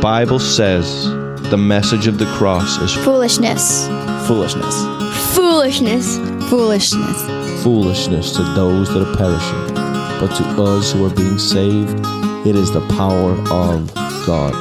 Bible says the message of the cross is Foolishness. foolishness. Foolishness. Foolishness. Foolishness to those that are perishing, but to us who are being saved, it is the power of God.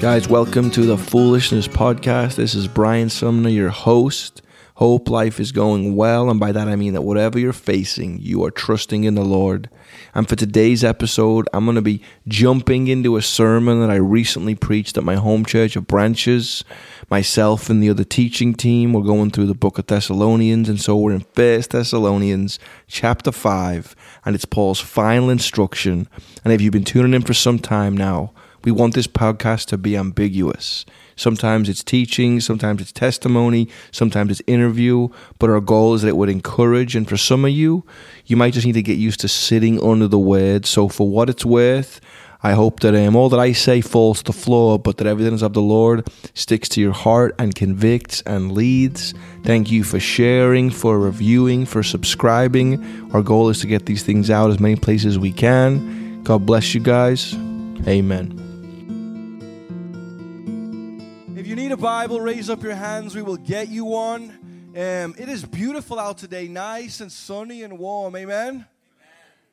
Guys, welcome to the Foolishness Podcast. This is Brian Sumner, your host. Hope life is going well, and by that I mean that whatever you're facing, you are trusting in the Lord. And for today's episode, I'm going to be jumping into a sermon that I recently preached at my home church of Branches. Myself and the other teaching team were going through the book of Thessalonians, and so we're in First Thessalonians chapter 5, and it's Paul's final instruction. And if you've been tuning in for some time now, we want this podcast to be ambiguous. Sometimes it's teaching, sometimes it's testimony, sometimes it's interview, but our goal is that it would encourage. And for some of you, you might just need to get used to sitting under the word. So, for what it's worth, I hope that um, all that I say falls to the floor, but that everything is of the Lord sticks to your heart and convicts and leads. Thank you for sharing, for reviewing, for subscribing. Our goal is to get these things out as many places as we can. God bless you guys. Amen. If you need a Bible, raise up your hands. We will get you one. Um, it is beautiful out today, nice and sunny and warm. Amen.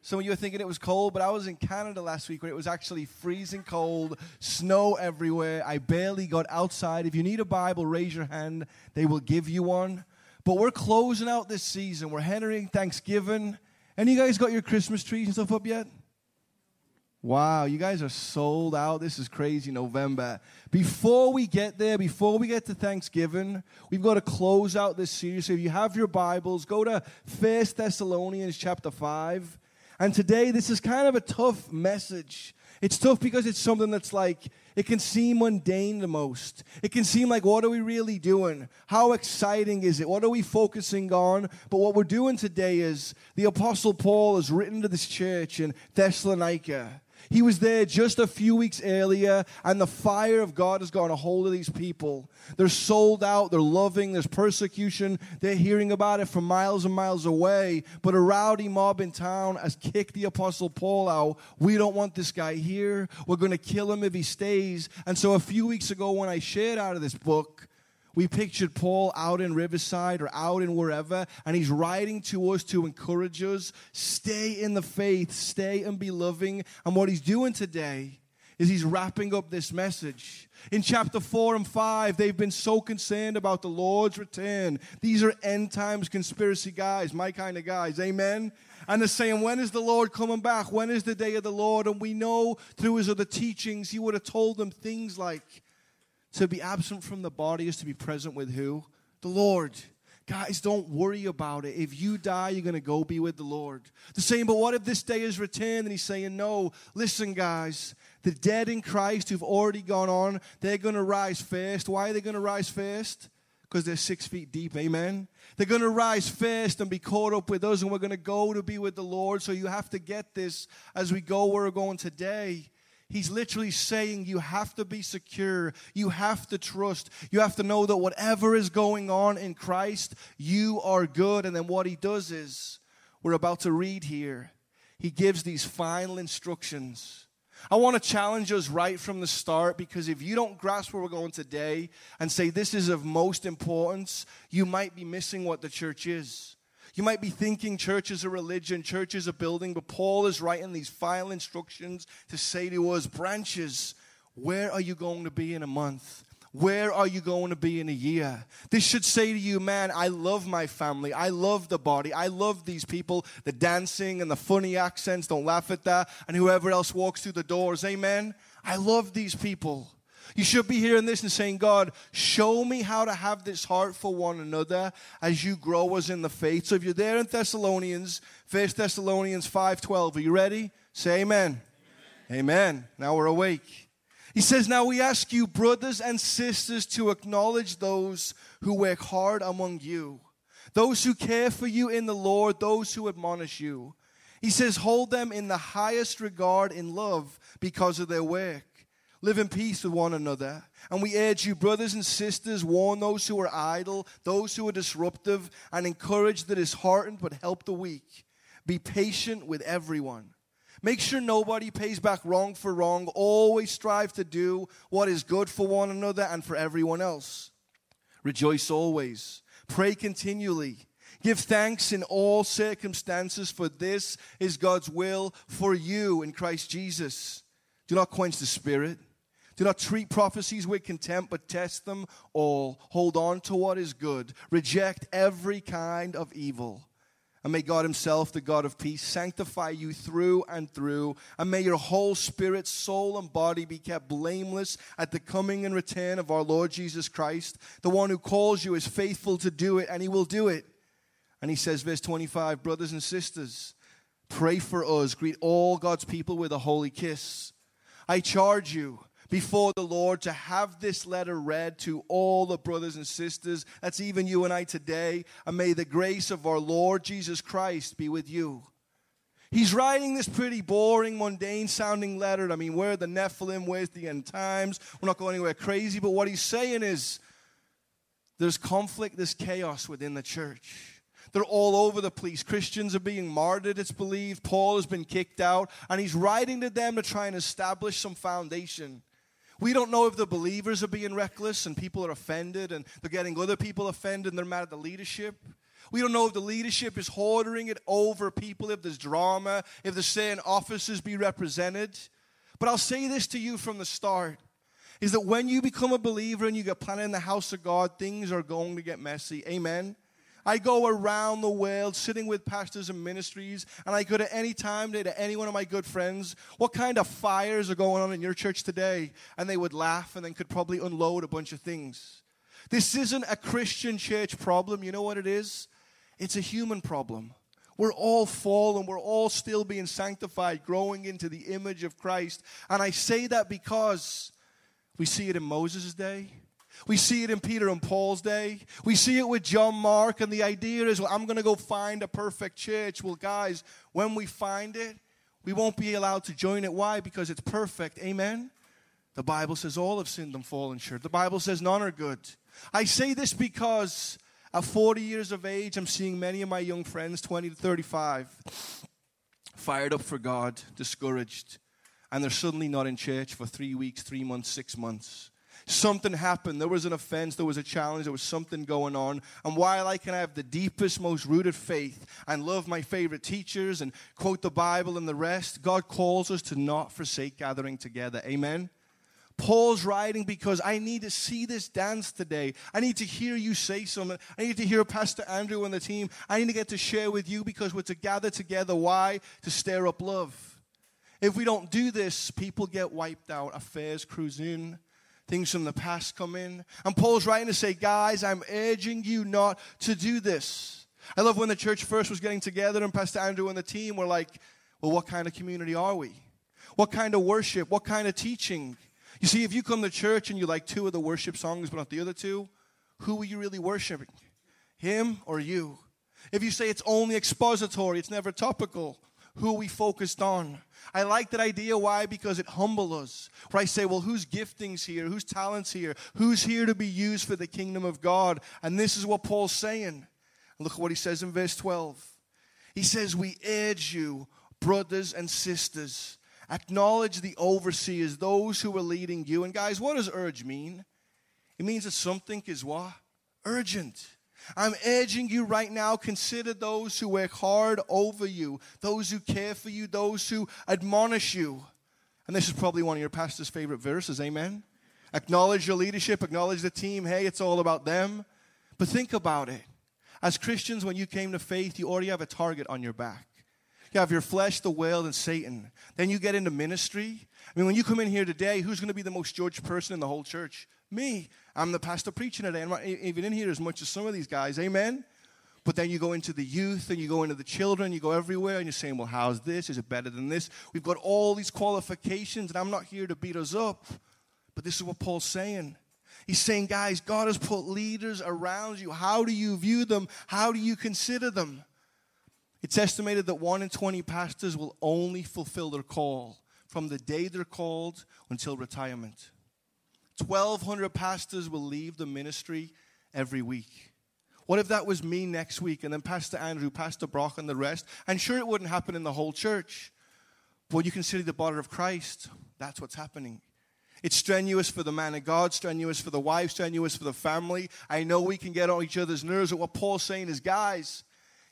Some of you are thinking it was cold, but I was in Canada last week where it was actually freezing cold, snow everywhere. I barely got outside. If you need a Bible, raise your hand. They will give you one. But we're closing out this season. We're entering Thanksgiving. Any you guys got your Christmas trees and stuff up yet? Wow, you guys are sold out. This is crazy November. Before we get there, before we get to Thanksgiving, we've got to close out this series. So if you have your Bibles, go to First Thessalonians chapter 5. And today, this is kind of a tough message. It's tough because it's something that's like, it can seem mundane the most. It can seem like, what are we really doing? How exciting is it? What are we focusing on? But what we're doing today is the Apostle Paul has written to this church in Thessalonica. He was there just a few weeks earlier, and the fire of God has gotten a hold of these people. They're sold out, they're loving, there's persecution, they're hearing about it from miles and miles away. But a rowdy mob in town has kicked the Apostle Paul out. We don't want this guy here. We're going to kill him if he stays. And so a few weeks ago, when I shared out of this book, we pictured Paul out in Riverside or out in wherever, and he's writing to us to encourage us stay in the faith, stay and be loving. And what he's doing today is he's wrapping up this message. In chapter 4 and 5, they've been so concerned about the Lord's return. These are end times conspiracy guys, my kind of guys. Amen. And they're saying, When is the Lord coming back? When is the day of the Lord? And we know through his other teachings, he would have told them things like, to be absent from the body is to be present with who? The Lord. Guys, don't worry about it. If you die, you're going to go be with the Lord. They're saying, but what if this day is returned? And he's saying, no. Listen, guys, the dead in Christ who've already gone on, they're going to rise first. Why are they going to rise first? Because they're six feet deep. Amen. They're going to rise first and be caught up with us, and we're going to go to be with the Lord. So you have to get this as we go where we're going today. He's literally saying you have to be secure. You have to trust. You have to know that whatever is going on in Christ, you are good. And then what he does is, we're about to read here, he gives these final instructions. I want to challenge us right from the start because if you don't grasp where we're going today and say this is of most importance, you might be missing what the church is. You might be thinking church is a religion, church is a building, but Paul is writing these final instructions to say to us, branches, where are you going to be in a month? Where are you going to be in a year? This should say to you, man, I love my family. I love the body. I love these people, the dancing and the funny accents. Don't laugh at that. And whoever else walks through the doors. Amen. I love these people. You should be hearing this and saying, God, show me how to have this heart for one another as you grow us in the faith. So if you're there in Thessalonians, 1 Thessalonians 5.12, are you ready? Say amen. amen. Amen. Now we're awake. He says, Now we ask you, brothers and sisters, to acknowledge those who work hard among you, those who care for you in the Lord, those who admonish you. He says, Hold them in the highest regard in love because of their work. Live in peace with one another. And we urge you, brothers and sisters, warn those who are idle, those who are disruptive, and encourage the disheartened, but help the weak. Be patient with everyone. Make sure nobody pays back wrong for wrong. Always strive to do what is good for one another and for everyone else. Rejoice always. Pray continually. Give thanks in all circumstances, for this is God's will for you in Christ Jesus. Do not quench the spirit. Do not treat prophecies with contempt, but test them all. Hold on to what is good. Reject every kind of evil. And may God Himself, the God of peace, sanctify you through and through. And may your whole spirit, soul, and body be kept blameless at the coming and return of our Lord Jesus Christ. The one who calls you is faithful to do it, and He will do it. And He says, verse 25, brothers and sisters, pray for us. Greet all God's people with a holy kiss. I charge you before the Lord to have this letter read to all the brothers and sisters. That's even you and I today. And may the grace of our Lord Jesus Christ be with you. He's writing this pretty boring, mundane sounding letter. I mean, where the Nephilim? Where's the end times? We're not going anywhere crazy, but what he's saying is there's conflict, there's chaos within the church. They're all over the place. Christians are being martyred, it's believed. Paul has been kicked out, and he's writing to them to try and establish some foundation. We don't know if the believers are being reckless and people are offended and they're getting other people offended and they're mad at the leadership. We don't know if the leadership is hoarding it over people, if there's drama, if they're saying officers be represented. But I'll say this to you from the start is that when you become a believer and you get planted in the house of God, things are going to get messy. Amen. I go around the world sitting with pastors and ministries, and I could at any time to any one of my good friends, What kind of fires are going on in your church today? And they would laugh and then could probably unload a bunch of things. This isn't a Christian church problem. You know what it is? It's a human problem. We're all fallen. We're all still being sanctified, growing into the image of Christ. And I say that because we see it in Moses' day. We see it in Peter and Paul's day. We see it with John Mark, and the idea is, well, I'm going to go find a perfect church. Well, guys, when we find it, we won't be allowed to join it. Why? Because it's perfect. Amen? The Bible says all have sinned and fallen short. The Bible says none are good. I say this because at 40 years of age, I'm seeing many of my young friends, 20 to 35, fired up for God, discouraged, and they're suddenly not in church for three weeks, three months, six months. Something happened. There was an offense. There was a challenge. There was something going on. And while I can have the deepest, most rooted faith and love my favorite teachers and quote the Bible and the rest, God calls us to not forsake gathering together. Amen. Paul's writing because I need to see this dance today. I need to hear you say something. I need to hear Pastor Andrew and the team. I need to get to share with you because we're to gather together. Why? To stir up love. If we don't do this, people get wiped out. Affairs cruise in things from the past come in. And Paul's writing to say, guys, I'm urging you not to do this. I love when the church first was getting together and Pastor Andrew and the team were like, well, what kind of community are we? What kind of worship? What kind of teaching? You see, if you come to church and you like two of the worship songs but not the other two, who are you really worshiping? Him or you? If you say it's only expository, it's never topical, who we focused on? I like that idea. Why? Because it humbles us. Where I say, well, whose giftings here? Whose talents here? Who's here to be used for the kingdom of God? And this is what Paul's saying. Look at what he says in verse 12. He says, We urge you, brothers and sisters, acknowledge the overseers, those who are leading you. And guys, what does urge mean? It means that something is what? Urgent. I'm urging you right now, consider those who work hard over you, those who care for you, those who admonish you. And this is probably one of your pastor's favorite verses, amen? Acknowledge your leadership, acknowledge the team. Hey, it's all about them. But think about it. As Christians, when you came to faith, you already have a target on your back. You have your flesh, the world, and Satan. Then you get into ministry. I mean, when you come in here today, who's going to be the most judged person in the whole church? Me. I'm the pastor preaching today. I'm not even in here as much as some of these guys. Amen? But then you go into the youth and you go into the children, you go everywhere, and you're saying, well, how's this? Is it better than this? We've got all these qualifications, and I'm not here to beat us up. But this is what Paul's saying. He's saying, guys, God has put leaders around you. How do you view them? How do you consider them? It's estimated that one in 20 pastors will only fulfill their call from the day they're called until retirement. 1,200 pastors will leave the ministry every week. What if that was me next week and then Pastor Andrew, Pastor Brock, and the rest? And sure, it wouldn't happen in the whole church. But when you consider the body of Christ, that's what's happening. It's strenuous for the man of God, strenuous for the wife, strenuous for the family. I know we can get on each other's nerves, but what Paul's saying is, guys,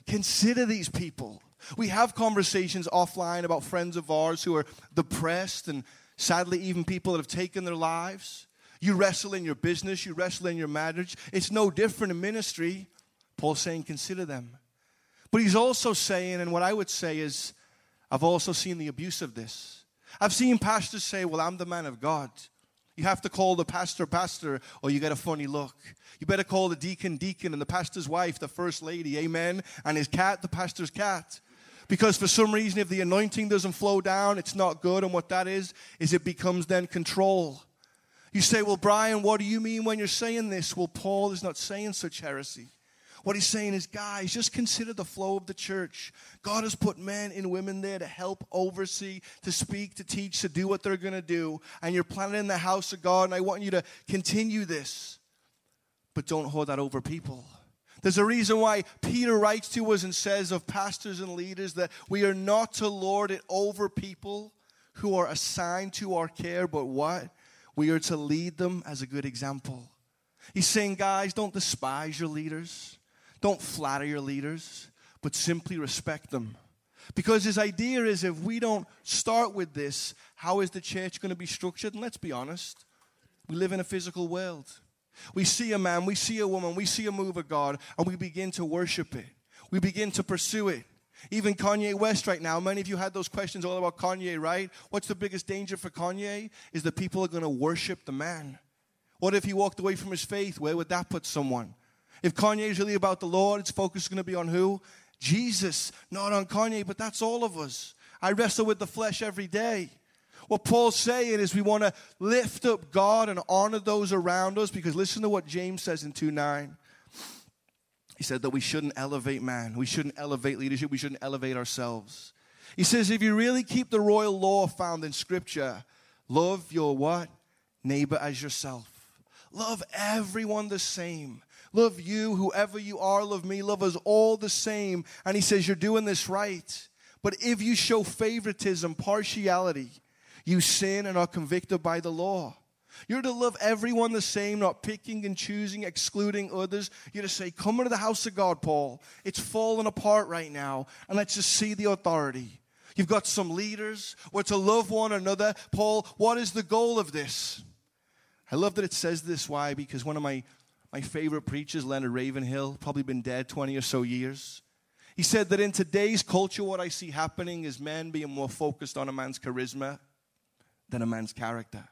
consider these people. We have conversations offline about friends of ours who are depressed and sadly, even people that have taken their lives. You wrestle in your business, you wrestle in your marriage. It's no different in ministry. Paul's saying, consider them. But he's also saying, and what I would say is, I've also seen the abuse of this. I've seen pastors say, Well, I'm the man of God. You have to call the pastor pastor or you get a funny look. You better call the deacon deacon and the pastor's wife the first lady, amen, and his cat the pastor's cat. Because for some reason, if the anointing doesn't flow down, it's not good. And what that is, is it becomes then control. You say, Well, Brian, what do you mean when you're saying this? Well, Paul is not saying such heresy. What he's saying is, guys, just consider the flow of the church. God has put men and women there to help oversee, to speak, to teach, to do what they're going to do. And you're planted in the house of God, and I want you to continue this. But don't hold that over people. There's a reason why Peter writes to us and says of pastors and leaders that we are not to lord it over people who are assigned to our care, but what? We are to lead them as a good example. He's saying, guys, don't despise your leaders. Don't flatter your leaders, but simply respect them. Because his idea is if we don't start with this, how is the church going to be structured? And let's be honest, we live in a physical world. We see a man, we see a woman, we see a move of God, and we begin to worship it. We begin to pursue it. Even Kanye West right now, many of you had those questions all about Kanye, right? What's the biggest danger for Kanye? Is that people are going to worship the man. What if he walked away from his faith? Where would that put someone? If Kanye is really about the Lord, its focus is going to be on who? Jesus, not on Kanye, but that's all of us. I wrestle with the flesh every day. What Paul's saying is we want to lift up God and honor those around us because listen to what James says in 2 9. He said that we shouldn't elevate man, we shouldn't elevate leadership, we shouldn't elevate ourselves. He says if you really keep the royal law found in Scripture, love your what? Neighbor as yourself. Love everyone the same. Love you, whoever you are, love me, love us all the same. And he says, You're doing this right. But if you show favoritism, partiality, you sin and are convicted by the law. You're to love everyone the same, not picking and choosing, excluding others. You're to say, Come into the house of God, Paul. It's falling apart right now, and let's just see the authority. You've got some leaders. We're to love one another. Paul, what is the goal of this? I love that it says this. Why? Because one of my my favorite preachers, Leonard Ravenhill, probably been dead 20 or so years. He said that in today's culture, what I see happening is men being more focused on a man's charisma than a man's character.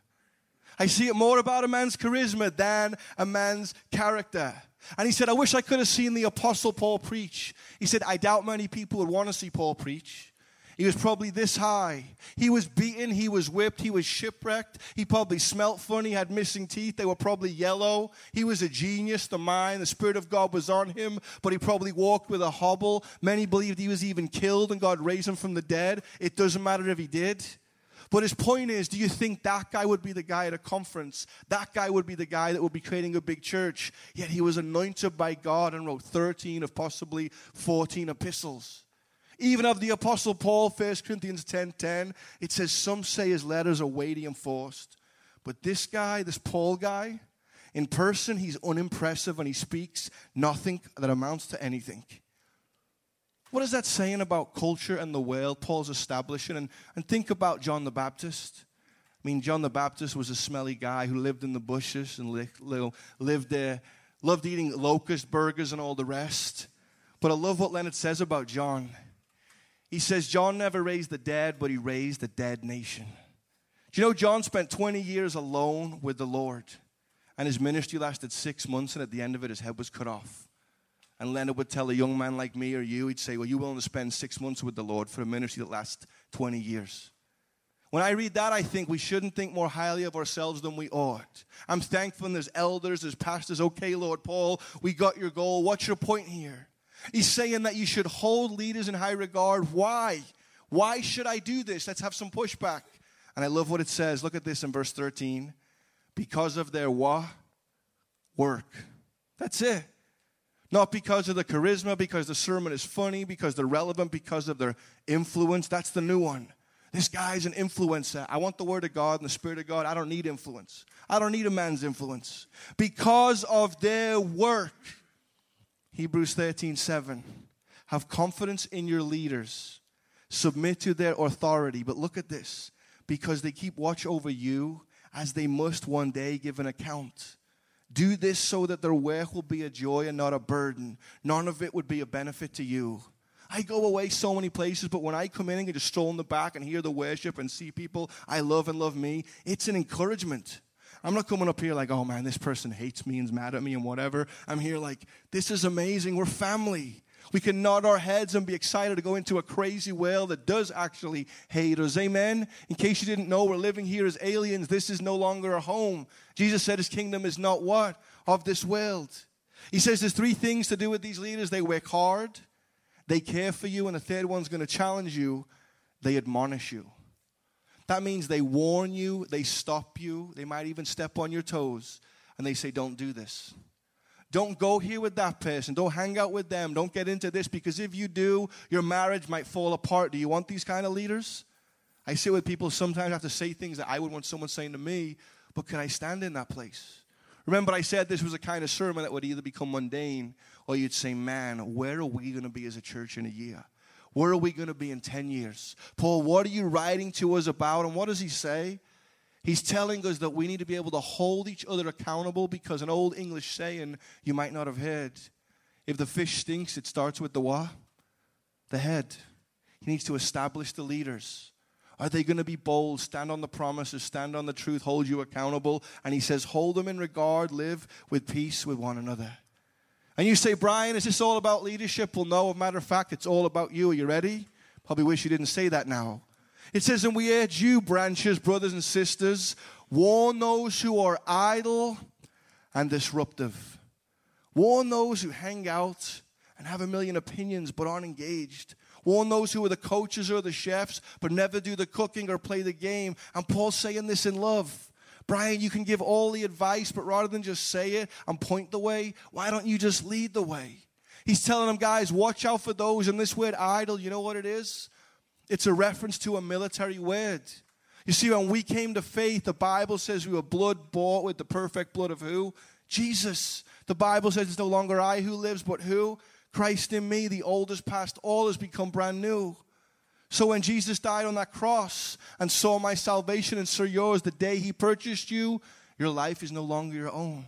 I see it more about a man's charisma than a man's character. And he said, I wish I could have seen the Apostle Paul preach. He said, I doubt many people would want to see Paul preach. He was probably this high. He was beaten, he was whipped, he was shipwrecked. He probably smelt funny, had missing teeth. They were probably yellow. He was a genius, the mind, the Spirit of God was on him, but he probably walked with a hobble. Many believed he was even killed and God raised him from the dead. It doesn't matter if he did. But his point is, do you think that guy would be the guy at a conference? That guy would be the guy that would be creating a big church. Yet he was anointed by God and wrote 13 of possibly 14 epistles. Even of the Apostle Paul, 1 Corinthians 10 10, it says, Some say his letters are weighty and forced. But this guy, this Paul guy, in person, he's unimpressive and he speaks nothing that amounts to anything. What is that saying about culture and the world Paul's establishing? And, and think about John the Baptist. I mean, John the Baptist was a smelly guy who lived in the bushes and li- lived there, loved eating locust burgers and all the rest. But I love what Leonard says about John. He says, John never raised the dead, but he raised a dead nation. Do you know John spent 20 years alone with the Lord? And his ministry lasted six months, and at the end of it, his head was cut off. And Leonard would tell a young man like me or you, he'd say, Well, you willing to spend six months with the Lord for a ministry that lasts 20 years? When I read that, I think we shouldn't think more highly of ourselves than we ought. I'm thankful there's elders, there's pastors. Okay, Lord Paul, we got your goal. What's your point here? He's saying that you should hold leaders in high regard. Why? Why should I do this? Let's have some pushback. And I love what it says. Look at this in verse 13. Because of their what? Work. That's it. Not because of the charisma, because the sermon is funny, because they're relevant, because of their influence. That's the new one. This guy's an influencer. I want the word of God and the spirit of God. I don't need influence. I don't need a man's influence. Because of their work. Hebrews 13 7. Have confidence in your leaders, submit to their authority. But look at this because they keep watch over you as they must one day give an account. Do this so that their work will be a joy and not a burden. None of it would be a benefit to you. I go away so many places, but when I come in and just stroll in the back and hear the worship and see people I love and love me, it's an encouragement. I'm not coming up here like, oh man, this person hates me and's mad at me and whatever. I'm here like, this is amazing. We're family. We can nod our heads and be excited to go into a crazy world that does actually hate us. Amen. In case you didn't know, we're living here as aliens. This is no longer a home. Jesus said his kingdom is not what? Of this world. He says there's three things to do with these leaders they work hard, they care for you, and the third one's going to challenge you they admonish you. That means they warn you, they stop you, they might even step on your toes, and they say, Don't do this. Don't go here with that person. Don't hang out with them. Don't get into this because if you do, your marriage might fall apart. Do you want these kind of leaders? I sit with people sometimes I have to say things that I would want someone saying to me, but can I stand in that place? Remember, I said this was a kind of sermon that would either become mundane or you'd say, man, where are we going to be as a church in a year? Where are we going to be in 10 years? Paul, what are you writing to us about? And what does he say? He's telling us that we need to be able to hold each other accountable because an old English saying you might not have heard if the fish stinks, it starts with the what? The head. He needs to establish the leaders. Are they going to be bold, stand on the promises, stand on the truth, hold you accountable? And he says, hold them in regard, live with peace with one another. And you say, Brian, is this all about leadership? Well, no, a matter of fact, it's all about you. Are you ready? Probably wish you didn't say that now. It says, And we urge you, branches, brothers and sisters, warn those who are idle and disruptive. Warn those who hang out and have a million opinions but aren't engaged. Warn those who are the coaches or the chefs but never do the cooking or play the game. And Paul's saying this in love. Brian, you can give all the advice, but rather than just say it and point the way, why don't you just lead the way? He's telling them, guys, watch out for those. And this word idle, you know what it is? It's a reference to a military word. You see, when we came to faith, the Bible says we were blood bought with the perfect blood of who? Jesus. The Bible says it's no longer I who lives, but who? Christ in me. The old is past, all has become brand new. So when Jesus died on that cross and saw my salvation and saw yours the day he purchased you, your life is no longer your own.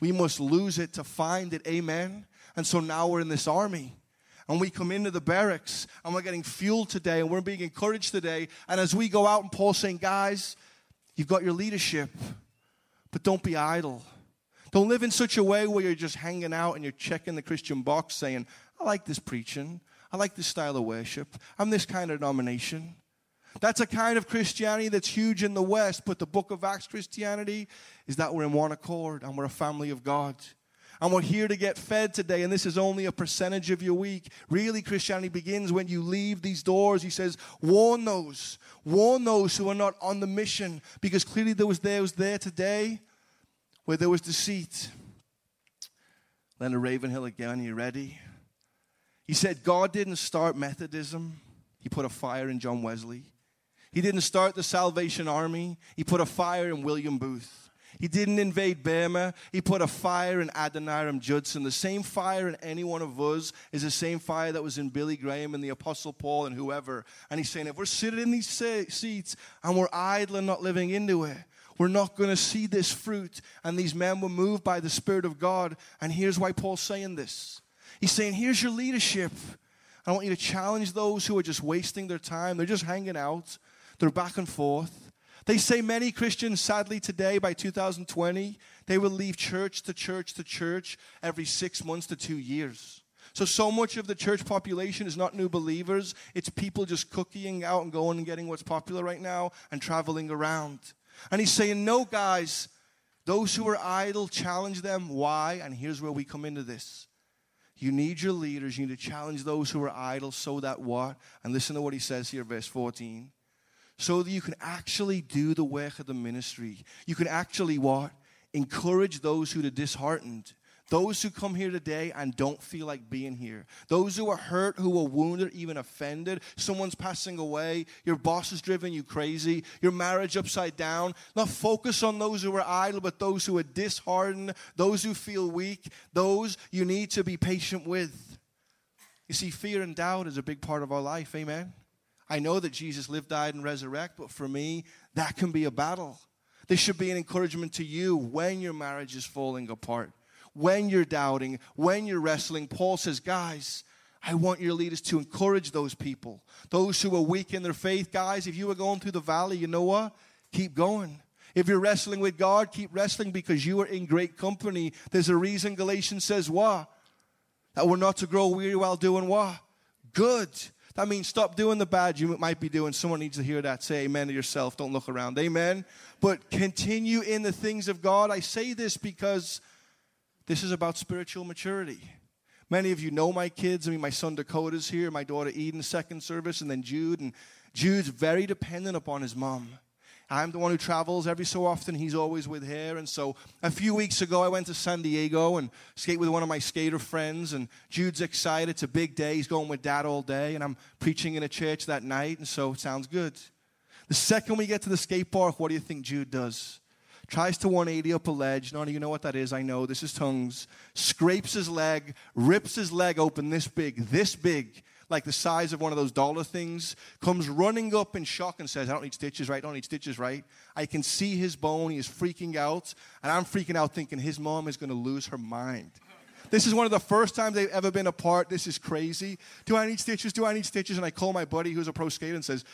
We must lose it to find it. Amen. And so now we're in this army. And we come into the barracks and we're getting fueled today and we're being encouraged today. And as we go out, and Paul's saying, guys, you've got your leadership, but don't be idle. Don't live in such a way where you're just hanging out and you're checking the Christian box saying, I like this preaching. I like this style of worship. I'm this kind of denomination. That's a kind of Christianity that's huge in the West, but the book of Acts Christianity is that we're in one accord and we're a family of God. And we're here to get fed today, and this is only a percentage of your week. Really, Christianity begins when you leave these doors. He says, Warn those, warn those who are not on the mission, because clearly there was there was there today where there was deceit. Leonard Ravenhill again, are you ready? He said God didn't start Methodism, He put a fire in John Wesley. He didn't start the Salvation Army, He put a fire in William Booth. He didn't invade Burma. He put a fire in Adoniram Judson. The same fire in any one of us is the same fire that was in Billy Graham and the Apostle Paul and whoever. And he's saying, if we're sitting in these seats and we're idle and not living into it, we're not going to see this fruit. And these men were moved by the Spirit of God. And here's why Paul's saying this He's saying, Here's your leadership. I want you to challenge those who are just wasting their time. They're just hanging out, they're back and forth. They say many Christians, sadly, today by 2020, they will leave church to church to church every six months to two years. So, so much of the church population is not new believers. It's people just cookieing out and going and getting what's popular right now and traveling around. And he's saying, No, guys, those who are idle, challenge them. Why? And here's where we come into this. You need your leaders. You need to challenge those who are idle so that what? And listen to what he says here, verse 14. So that you can actually do the work of the ministry. You can actually what? Encourage those who are disheartened. Those who come here today and don't feel like being here. Those who are hurt, who are wounded, even offended. Someone's passing away. Your boss is driving you crazy. Your marriage upside down. Not focus on those who are idle, but those who are disheartened, those who feel weak, those you need to be patient with. You see, fear and doubt is a big part of our life. Amen. I know that Jesus lived, died, and resurrected, but for me, that can be a battle. This should be an encouragement to you when your marriage is falling apart, when you're doubting, when you're wrestling. Paul says, guys, I want your leaders to encourage those people, those who are weak in their faith. Guys, if you are going through the valley, you know what? Keep going. If you're wrestling with God, keep wrestling because you are in great company. There's a reason Galatians says what? That we're not to grow weary while doing what? Good. That means stop doing the bad you might be doing. Someone needs to hear that. Say amen to yourself. Don't look around. Amen. But continue in the things of God. I say this because this is about spiritual maturity. Many of you know my kids. I mean, my son Dakota's here, my daughter Eden, second service, and then Jude. And Jude's very dependent upon his mom. I'm the one who travels every so often. He's always with her. And so a few weeks ago, I went to San Diego and skate with one of my skater friends. And Jude's excited. It's a big day. He's going with dad all day. And I'm preaching in a church that night. And so it sounds good. The second we get to the skate park, what do you think Jude does? Tries to 180 up a ledge. None of you know what that is. I know. This is tongues. Scrapes his leg, rips his leg open this big, this big like the size of one of those dollar things, comes running up in shock and says, I don't need stitches, right? I don't need stitches, right? I can see his bone. He is freaking out. And I'm freaking out thinking his mom is going to lose her mind. This is one of the first times they've ever been apart. This is crazy. Do I need stitches? Do I need stitches? And I call my buddy who's a pro skater and says,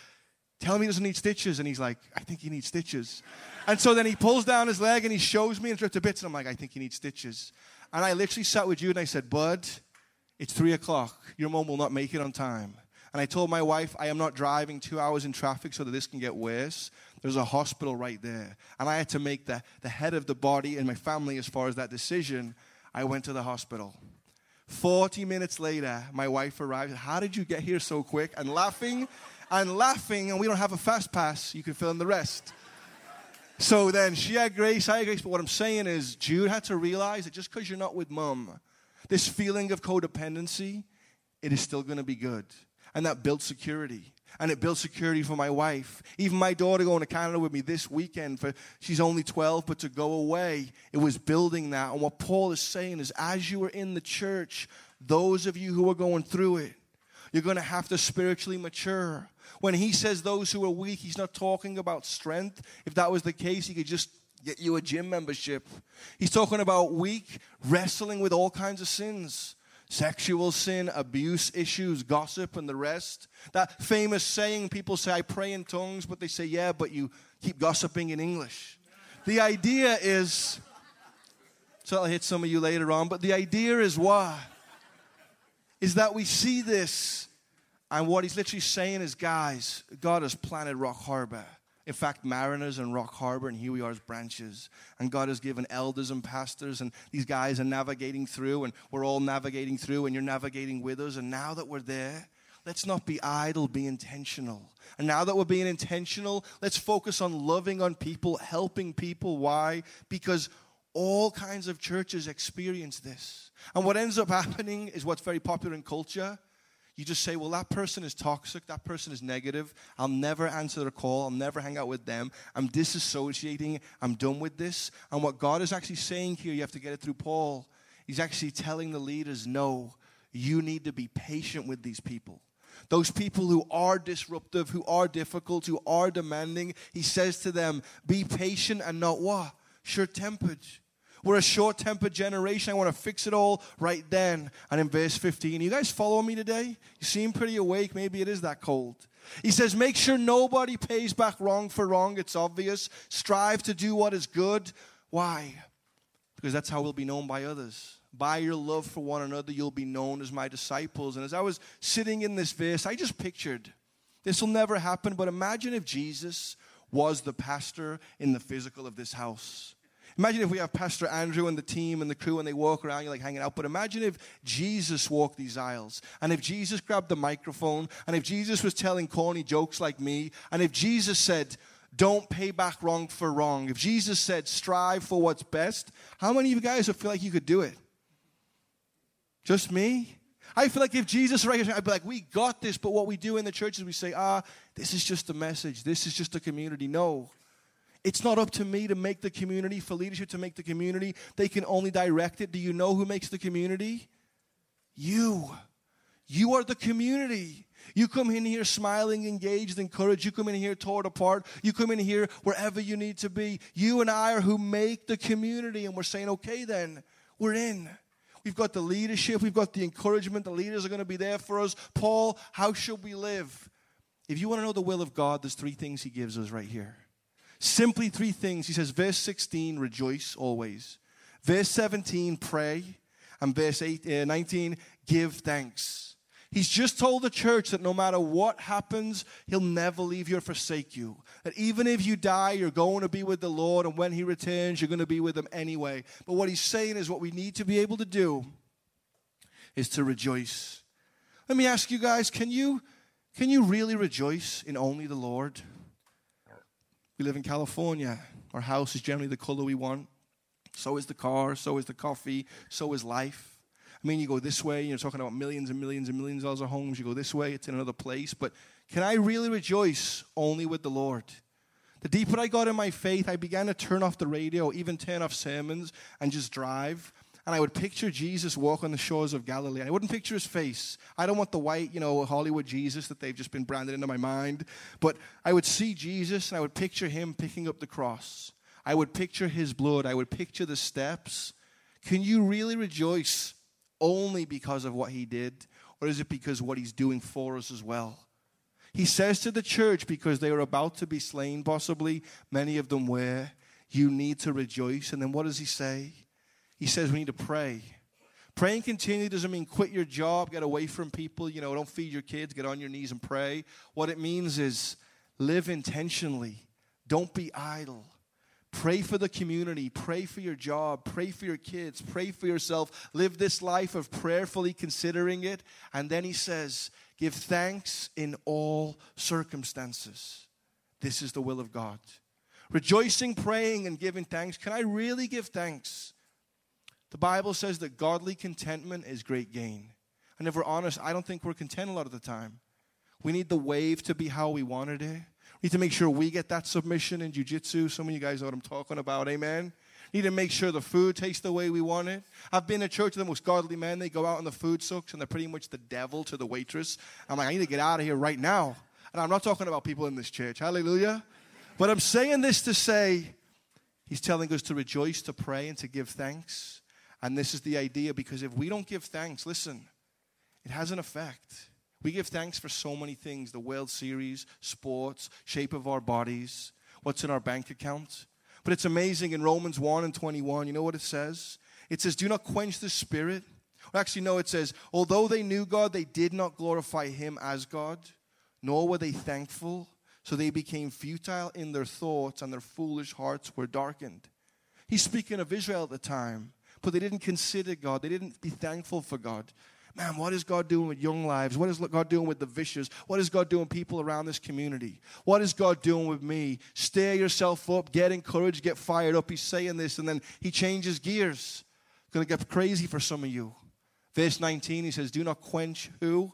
Tell me he doesn't need stitches. And he's like, I think he needs stitches. And so then he pulls down his leg and he shows me and it's to bits. And I'm like, I think he needs stitches. And I literally sat with you and I said, Bud, it's three o'clock. Your mom will not make it on time. And I told my wife, I am not driving two hours in traffic so that this can get worse. There's a hospital right there. And I had to make the, the head of the body and my family as far as that decision. I went to the hospital. 40 minutes later, my wife arrived. How did you get here so quick? And laughing and laughing, and we don't have a fast pass. You can fill in the rest. So then she had grace, I had grace. But what I'm saying is, Jude had to realize that just because you're not with mom, this feeling of codependency, it is still going to be good. And that builds security. And it builds security for my wife. Even my daughter going to Canada with me this weekend for she's only 12, but to go away, it was building that. And what Paul is saying is as you are in the church, those of you who are going through it, you're going to have to spiritually mature. When he says those who are weak, he's not talking about strength. If that was the case, he could just get you a gym membership. He's talking about weak, wrestling with all kinds of sins sexual sin, abuse issues, gossip, and the rest. That famous saying people say, I pray in tongues, but they say, yeah, but you keep gossiping in English. The idea is, so I'll hit some of you later on, but the idea is what? Is that we see this, and what he's literally saying is, guys, God has planted Rock Harbor in fact, Mariners and Rock Harbor, and here we are as branches. And God has given elders and pastors, and these guys are navigating through, and we're all navigating through, and you're navigating with us. And now that we're there, let's not be idle, be intentional. And now that we're being intentional, let's focus on loving on people, helping people. Why? Because all kinds of churches experience this. And what ends up happening is what's very popular in culture you just say, well, that person is toxic, that person is negative. I'll never answer their call, I'll never hang out with them. I'm disassociating, I'm done with this. And what God is actually saying here, you have to get it through Paul. He's actually telling the leaders, no, you need to be patient with these people. Those people who are disruptive, who are difficult, who are demanding, he says to them, be patient and not what? Short tempered. We're a short tempered generation. I want to fix it all right then. And in verse 15, you guys follow me today? You seem pretty awake. Maybe it is that cold. He says, Make sure nobody pays back wrong for wrong. It's obvious. Strive to do what is good. Why? Because that's how we'll be known by others. By your love for one another, you'll be known as my disciples. And as I was sitting in this verse, I just pictured this will never happen, but imagine if Jesus was the pastor in the physical of this house. Imagine if we have Pastor Andrew and the team and the crew and they walk around, you're like hanging out. But imagine if Jesus walked these aisles and if Jesus grabbed the microphone and if Jesus was telling corny jokes like me and if Jesus said, don't pay back wrong for wrong. If Jesus said, strive for what's best, how many of you guys would feel like you could do it? Just me? I feel like if Jesus right here, I'd be like, we got this, but what we do in the church is we say, ah, this is just a message. This is just a community. No. It's not up to me to make the community, for leadership to make the community. They can only direct it. Do you know who makes the community? You. You are the community. You come in here smiling, engaged, encouraged. You come in here torn apart. You come in here wherever you need to be. You and I are who make the community, and we're saying, okay, then, we're in. We've got the leadership, we've got the encouragement. The leaders are going to be there for us. Paul, how should we live? If you want to know the will of God, there's three things he gives us right here. Simply three things. He says, verse 16, rejoice always. Verse 17, pray. And verse eight, uh, 19, give thanks. He's just told the church that no matter what happens, he'll never leave you or forsake you. That even if you die, you're going to be with the Lord, and when he returns, you're going to be with him anyway. But what he's saying is what we need to be able to do is to rejoice. Let me ask you guys, can you can you really rejoice in only the Lord? We live in California. Our house is generally the color we want. So is the car, so is the coffee, so is life. I mean, you go this way, you're talking about millions and millions and millions of dollars of homes. You go this way, it's in another place. But can I really rejoice only with the Lord? The deeper I got in my faith, I began to turn off the radio, even turn off sermons, and just drive. And I would picture Jesus walk on the shores of Galilee. I wouldn't picture his face. I don't want the white, you know, Hollywood Jesus that they've just been branded into my mind. But I would see Jesus and I would picture him picking up the cross. I would picture his blood. I would picture the steps. Can you really rejoice only because of what he did, or is it because what he's doing for us as well? He says to the church, because they are about to be slain, possibly, many of them were, you need to rejoice. And then what does he say? He says we need to pray. Praying continually doesn't mean quit your job, get away from people, you know, don't feed your kids, get on your knees and pray. What it means is live intentionally, don't be idle. Pray for the community. Pray for your job. Pray for your kids. Pray for yourself. Live this life of prayerfully considering it. And then he says, Give thanks in all circumstances. This is the will of God. Rejoicing, praying, and giving thanks. Can I really give thanks? The Bible says that godly contentment is great gain. And if we're honest, I don't think we're content a lot of the time. We need the wave to be how we wanted it eh? We need to make sure we get that submission in jujitsu. Some of you guys know what I'm talking about. Amen. Need to make sure the food tastes the way we want it. I've been to church with the most godly men. They go out and the food sucks, and they're pretty much the devil to the waitress. I'm like, I need to get out of here right now. And I'm not talking about people in this church. Hallelujah. But I'm saying this to say, He's telling us to rejoice, to pray, and to give thanks. And this is the idea because if we don't give thanks, listen, it has an effect. We give thanks for so many things the World Series, sports, shape of our bodies, what's in our bank account. But it's amazing in Romans 1 and 21, you know what it says? It says, Do not quench the spirit. Well, actually, no, it says, Although they knew God, they did not glorify him as God, nor were they thankful. So they became futile in their thoughts, and their foolish hearts were darkened. He's speaking of Israel at the time, but they didn't consider God. They didn't be thankful for God. Man, what is God doing with young lives? What is God doing with the vicious? What is God doing people around this community? What is God doing with me? Stir yourself up, get encouraged, get fired up. He's saying this, and then he changes gears. It's going to get crazy for some of you. Verse 19, he says, Do not quench who?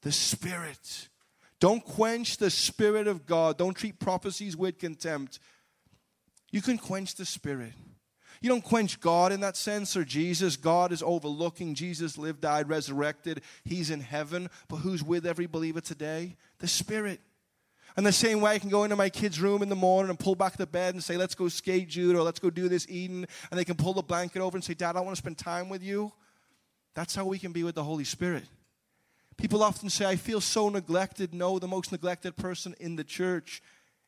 The Spirit. Don't quench the Spirit of God. Don't treat prophecies with contempt. You can quench the Spirit. You don't quench God in that sense or Jesus. God is overlooking. Jesus lived, died, resurrected. He's in heaven. But who's with every believer today? The Spirit. And the same way I can go into my kid's room in the morning and pull back the bed and say, let's go skate, Jude, or let's go do this Eden. And they can pull the blanket over and say, Dad, I want to spend time with you. That's how we can be with the Holy Spirit. People often say, I feel so neglected. No, the most neglected person in the church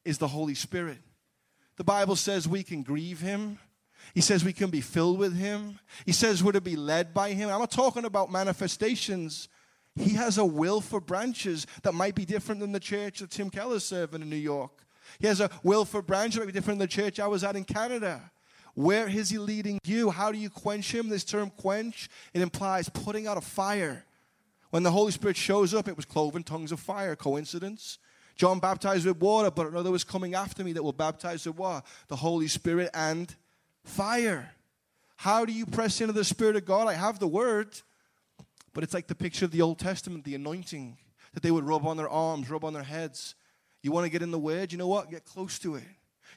is the Holy Spirit. The Bible says we can grieve Him, he says we can be filled with Him. He says we're to be led by Him. I'm not talking about manifestations. He has a will for branches that might be different than the church that Tim Keller's serving in New York. He has a will for branches that might be different than the church I was at in Canada. Where is He leading you? How do you quench Him? This term quench, it implies putting out a fire. When the Holy Spirit shows up, it was cloven tongues of fire. Coincidence? John baptized with water, but another was coming after me that will baptize with what? The Holy Spirit and fire. How do you press into the Spirit of God? I have the word. But it's like the picture of the Old Testament, the anointing that they would rub on their arms, rub on their heads. You want to get in the word? You know what? Get close to it.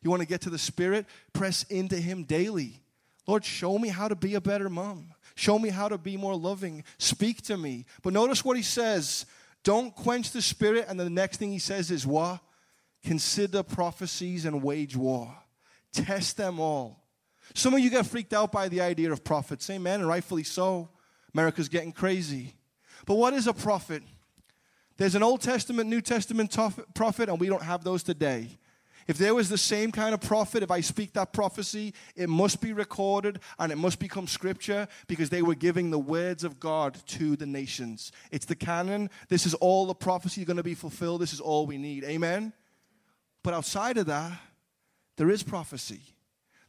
You want to get to the Spirit? Press into Him daily. Lord, show me how to be a better mom. Show me how to be more loving. Speak to me. But notice what He says don't quench the Spirit. And the next thing He says is what? Consider prophecies and wage war. Test them all. Some of you get freaked out by the idea of prophets. Amen, and rightfully so. America's getting crazy. But what is a prophet? There's an Old Testament, New Testament prophet, and we don't have those today. If there was the same kind of prophet, if I speak that prophecy, it must be recorded and it must become scripture because they were giving the words of God to the nations. It's the canon. This is all the prophecy going to be fulfilled. This is all we need. Amen? But outside of that, there is prophecy.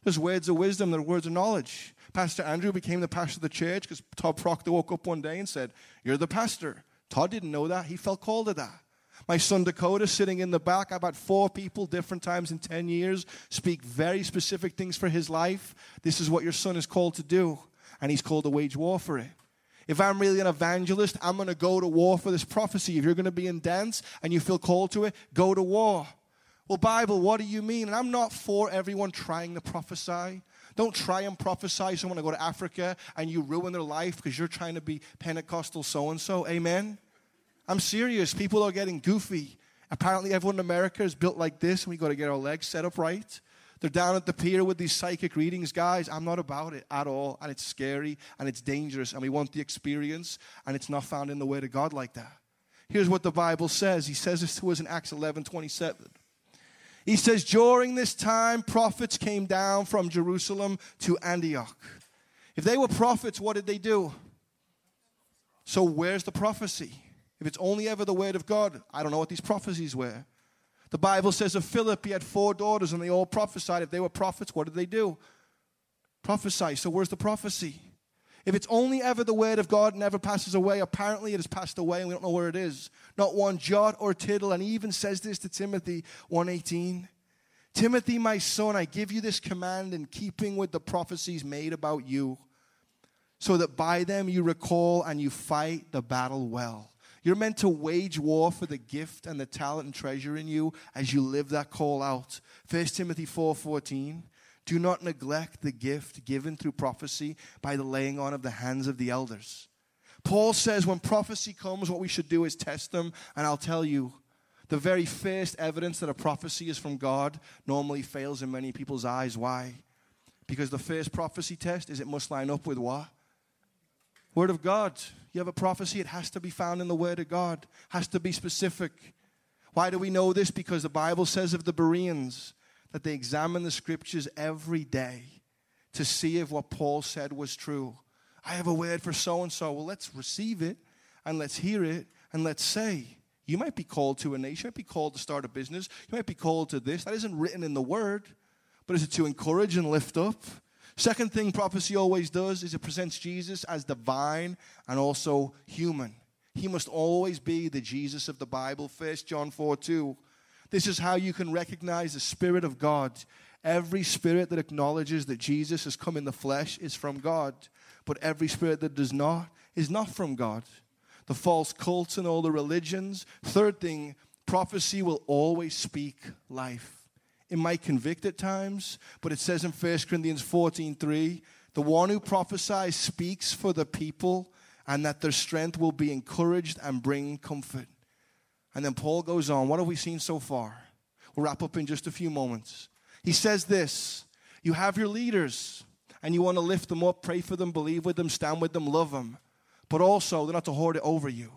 There's words of wisdom, there are words of knowledge. Pastor Andrew became the pastor of the church because Todd Proctor woke up one day and said, You're the pastor. Todd didn't know that. He felt called to that. My son Dakota sitting in the back. I've had four people, different times in 10 years, speak very specific things for his life. This is what your son is called to do, and he's called to wage war for it. If I'm really an evangelist, I'm going to go to war for this prophecy. If you're going to be in dance and you feel called to it, go to war. Well, Bible, what do you mean? And I'm not for everyone trying to prophesy. Don't try and prophesy someone to go to Africa and you ruin their life because you're trying to be Pentecostal so and so. Amen? I'm serious. People are getting goofy. Apparently, everyone in America is built like this, and we got to get our legs set up right. They're down at the pier with these psychic readings, guys. I'm not about it at all, and it's scary and it's dangerous, and we want the experience, and it's not found in the Word of God like that. Here's what the Bible says. He says this to us in Acts 11 27. He says, During this time, prophets came down from Jerusalem to Antioch. If they were prophets, what did they do? So, where's the prophecy? If it's only ever the word of God, I don't know what these prophecies were. The Bible says of Philip, he had four daughters and they all prophesied. If they were prophets, what did they do? Prophesy. So, where's the prophecy? If it's only ever the word of God never passes away, apparently it has passed away and we don't know where it is. Not one jot or tittle. And he even says this to Timothy 118. Timothy, my son, I give you this command in keeping with the prophecies made about you, so that by them you recall and you fight the battle well. You're meant to wage war for the gift and the talent and treasure in you as you live that call out. 1 Timothy 4:14. Do not neglect the gift given through prophecy by the laying on of the hands of the elders. Paul says when prophecy comes, what we should do is test them. And I'll tell you, the very first evidence that a prophecy is from God normally fails in many people's eyes. Why? Because the first prophecy test is it must line up with what? Word of God. You have a prophecy, it has to be found in the Word of God, has to be specific. Why do we know this? Because the Bible says of the Bereans, that they examine the scriptures every day to see if what Paul said was true. I have a word for so and so. Well, let's receive it and let's hear it and let's say. You might be called to a nation, you might be called to start a business, you might be called to this. That isn't written in the word, but is it to encourage and lift up? Second thing prophecy always does is it presents Jesus as divine and also human. He must always be the Jesus of the Bible. First John 4 2 this is how you can recognize the Spirit of God. Every spirit that acknowledges that Jesus has come in the flesh is from God, but every spirit that does not is not from God. The false cults and all the religions. Third thing, prophecy will always speak life. It might convict at times, but it says in 1 Corinthians 14 3, the one who prophesies speaks for the people, and that their strength will be encouraged and bring comfort. And then Paul goes on. What have we seen so far? We'll wrap up in just a few moments. He says this You have your leaders, and you want to lift them up, pray for them, believe with them, stand with them, love them. But also, they're not to hoard it over you.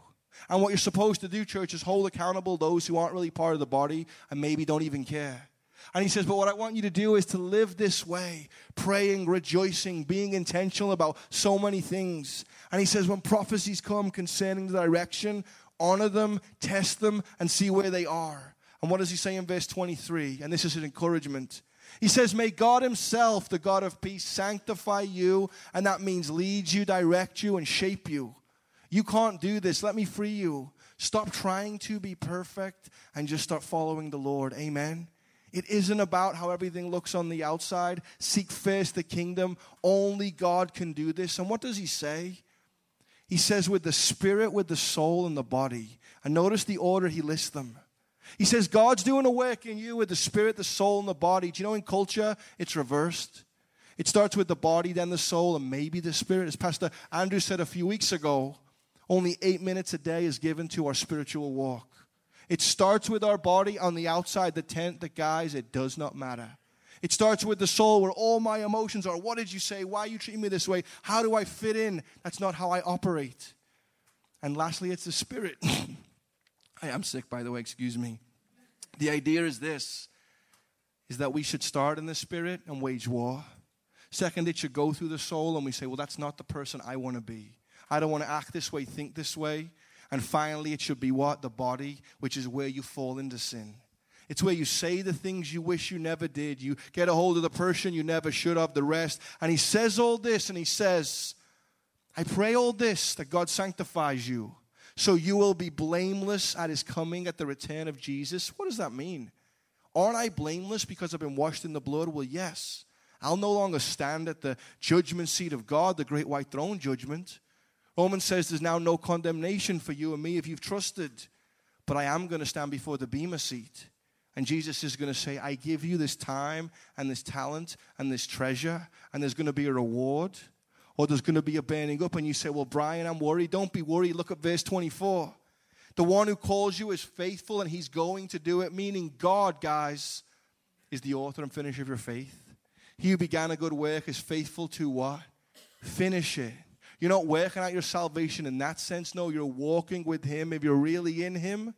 And what you're supposed to do, church, is hold accountable those who aren't really part of the body and maybe don't even care. And he says, But what I want you to do is to live this way, praying, rejoicing, being intentional about so many things. And he says, When prophecies come concerning the direction honor them, test them, and see where they are. And what does he say in verse 23? And this is an encouragement. He says, May God Himself, the God of peace, sanctify you. And that means lead you, direct you, and shape you. You can't do this. Let me free you. Stop trying to be perfect and just start following the Lord. Amen. It isn't about how everything looks on the outside. Seek first the kingdom. Only God can do this. And what does He say? He says, with the spirit, with the soul, and the body. And notice the order he lists them. He says, God's doing a work in you with the spirit, the soul, and the body. Do you know in culture it's reversed? It starts with the body, then the soul, and maybe the spirit. As Pastor Andrew said a few weeks ago, only eight minutes a day is given to our spiritual walk. It starts with our body on the outside, the tent, the guys, it does not matter. It starts with the soul where all my emotions are. What did you say? Why you treating me this way? How do I fit in? That's not how I operate. And lastly, it's the spirit. I am sick, by the way, excuse me. The idea is this is that we should start in the spirit and wage war. Second, it should go through the soul, and we say, well, that's not the person I want to be. I don't want to act this way, think this way. And finally, it should be what? The body, which is where you fall into sin. It's where you say the things you wish you never did. You get a hold of the person you never should have, the rest. And he says all this, and he says, I pray all this that God sanctifies you so you will be blameless at his coming at the return of Jesus. What does that mean? Aren't I blameless because I've been washed in the blood? Well, yes. I'll no longer stand at the judgment seat of God, the great white throne judgment. Romans says there's now no condemnation for you and me if you've trusted. But I am going to stand before the Bema seat. And Jesus is going to say, I give you this time and this talent and this treasure, and there's going to be a reward, or there's going to be a burning up. And you say, Well, Brian, I'm worried. Don't be worried. Look at verse 24. The one who calls you is faithful, and he's going to do it, meaning God, guys, is the author and finisher of your faith. He who began a good work is faithful to what? Finish it. You're not working out your salvation in that sense. No, you're walking with Him. If you're really in Him,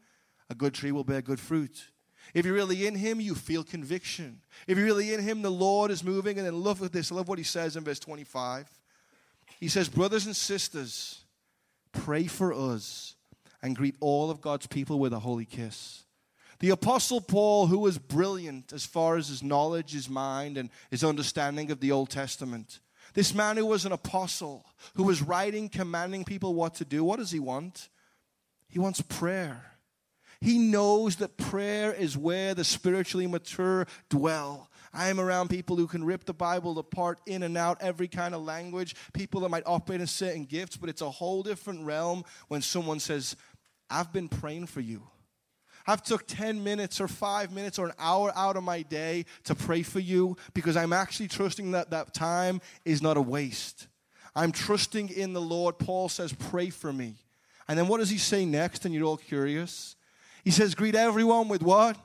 a good tree will bear good fruit. If you're really in Him, you feel conviction. If you're really in Him, the Lord is moving. And then look at this. I love what He says in verse 25. He says, Brothers and sisters, pray for us and greet all of God's people with a holy kiss. The Apostle Paul, who was brilliant as far as his knowledge, his mind, and his understanding of the Old Testament, this man who was an apostle, who was writing, commanding people what to do, what does he want? He wants prayer. He knows that prayer is where the spiritually mature dwell. I am around people who can rip the Bible apart in and out, every kind of language, people that might operate in certain gifts, but it's a whole different realm when someone says, I've been praying for you. I've took 10 minutes or 5 minutes or an hour out of my day to pray for you because I'm actually trusting that that time is not a waste. I'm trusting in the Lord. Paul says, "Pray for me." And then what does he say next? And you're all curious. He says, "Greet everyone with what?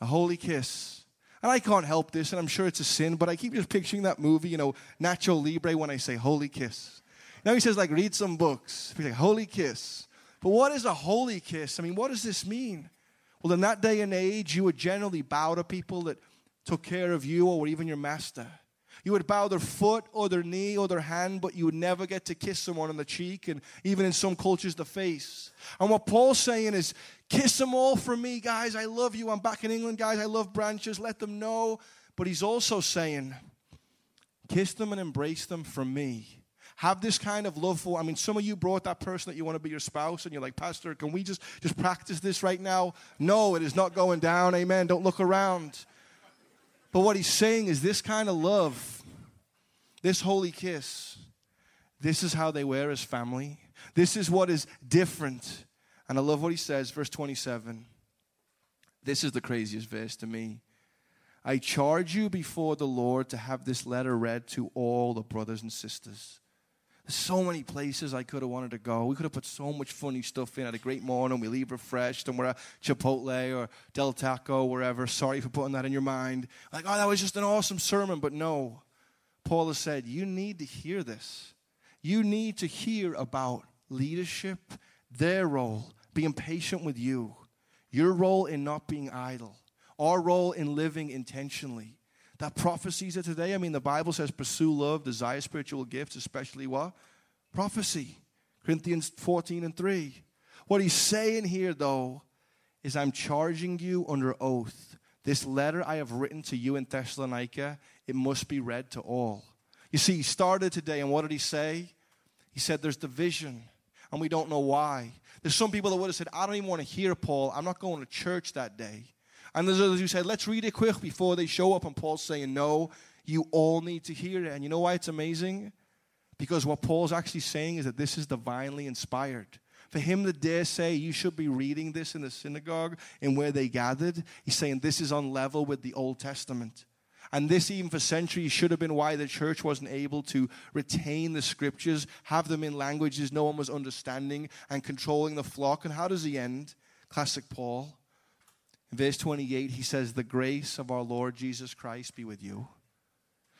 A holy kiss." And I can't help this, and I'm sure it's a sin, but I keep just picturing that movie, you know, Nacho Libre when I say holy kiss. Now he says, like, read some books. He's like, holy kiss. But what is a holy kiss? I mean, what does this mean? Well, in that day and age, you would generally bow to people that took care of you or even your master. You would bow their foot or their knee or their hand, but you would never get to kiss someone on the cheek and even in some cultures, the face. And what Paul's saying is, kiss them all for me, guys. I love you. I'm back in England, guys. I love branches. Let them know. But he's also saying, kiss them and embrace them for me have this kind of love for. I mean, some of you brought that person that you want to be your spouse, and you're like, Pastor, can we just just practice this right now? No, it is not going down. Amen. Don't look around. But what he's saying is this kind of love, this holy kiss, this is how they were as family. This is what is different. And I love what he says, verse 27. This is the craziest verse to me. I charge you before the Lord to have this letter read to all the brothers and sisters so many places I could have wanted to go. We could have put so much funny stuff in. Had a great morning. We leave refreshed, and we're at Chipotle or Del Taco, wherever. Sorry for putting that in your mind. Like, oh, that was just an awesome sermon. But no, Paul has said, you need to hear this. You need to hear about leadership, their role, being patient with you, your role in not being idle, our role in living intentionally that prophecies of today. I mean, the Bible says pursue love, desire spiritual gifts, especially what? Prophecy. Corinthians 14 and 3. What he's saying here, though, is I'm charging you under oath. This letter I have written to you in Thessalonica, it must be read to all. You see, he started today, and what did he say? He said there's division, and we don't know why. There's some people that would have said, I don't even want to hear Paul. I'm not going to church that day. And there's others who said, let's read it quick before they show up. And Paul's saying, no, you all need to hear it. And you know why it's amazing? Because what Paul's actually saying is that this is divinely inspired. For him to dare say you should be reading this in the synagogue and where they gathered, he's saying this is on level with the Old Testament. And this, even for centuries, should have been why the church wasn't able to retain the scriptures, have them in languages no one was understanding, and controlling the flock. And how does he end? Classic Paul. In verse 28, he says, The grace of our Lord Jesus Christ be with you.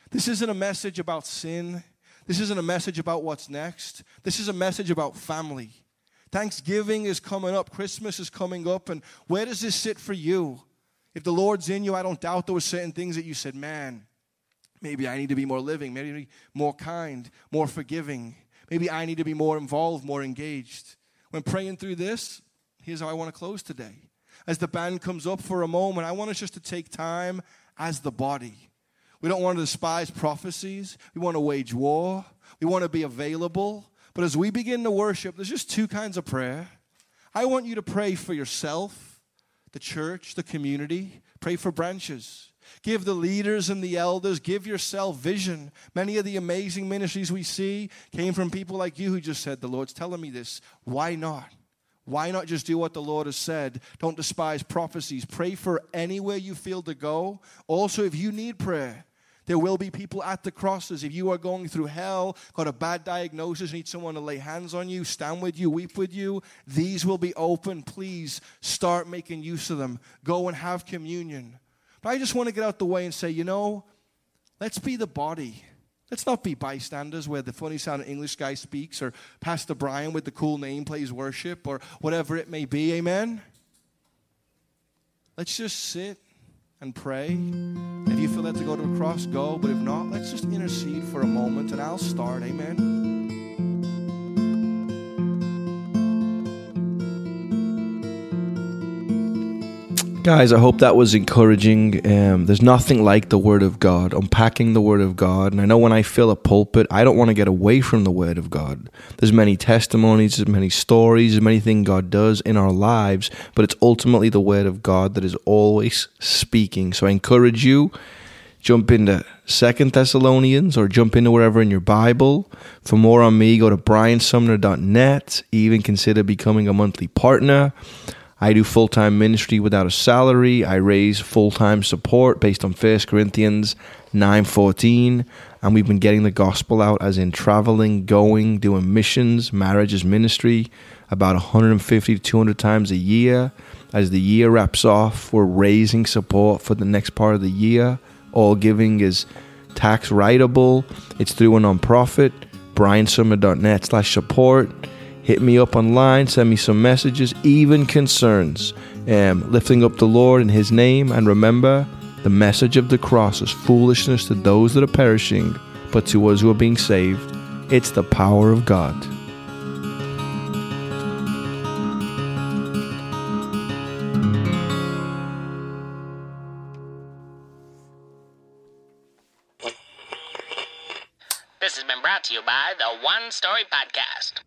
This isn't a message about sin. This isn't a message about what's next. This is a message about family. Thanksgiving is coming up, Christmas is coming up, and where does this sit for you? If the Lord's in you, I don't doubt there were certain things that you said, man, maybe I need to be more living, maybe more kind, more forgiving. Maybe I need to be more involved, more engaged. When praying through this, here's how I want to close today. As the band comes up for a moment, I want us just to take time as the body. We don't want to despise prophecies. We want to wage war. We want to be available. But as we begin to worship, there's just two kinds of prayer. I want you to pray for yourself the church, the community. Pray for branches. Give the leaders and the elders, give yourself vision. Many of the amazing ministries we see came from people like you who just said, The Lord's telling me this. Why not? Why not just do what the Lord has said? Don't despise prophecies. Pray for anywhere you feel to go. Also, if you need prayer, there will be people at the crosses. If you are going through hell, got a bad diagnosis, need someone to lay hands on you, stand with you, weep with you, these will be open. Please start making use of them. Go and have communion. But I just want to get out the way and say, you know, let's be the body. Let's not be bystanders where the funny sounding English guy speaks or Pastor Brian with the cool name plays worship or whatever it may be. Amen? Let's just sit and pray. If you feel led to go to a cross, go. But if not, let's just intercede for a moment and I'll start. Amen. Guys, I hope that was encouraging. Um, there's nothing like the Word of God, unpacking the Word of God. And I know when I fill a pulpit, I don't want to get away from the Word of God. There's many testimonies, there's many stories, there's many things God does in our lives, but it's ultimately the Word of God that is always speaking. So I encourage you, jump into Second Thessalonians or jump into wherever in your Bible. For more on me, go to briansumner.net. Even consider becoming a monthly partner. I do full time ministry without a salary. I raise full time support based on 1 Corinthians 9:14, and we've been getting the gospel out as in traveling, going, doing missions, marriages, ministry about 150 to 200 times a year. As the year wraps off, we're raising support for the next part of the year. All giving is tax writable. It's through a nonprofit, briansumner.net slash support hit me up online, send me some messages, even concerns, um, lifting up the Lord in His name. And remember, the message of the cross is foolishness to those that are perishing, but to us who are being saved, it's the power of God. This has been brought to you by the One Story Podcast.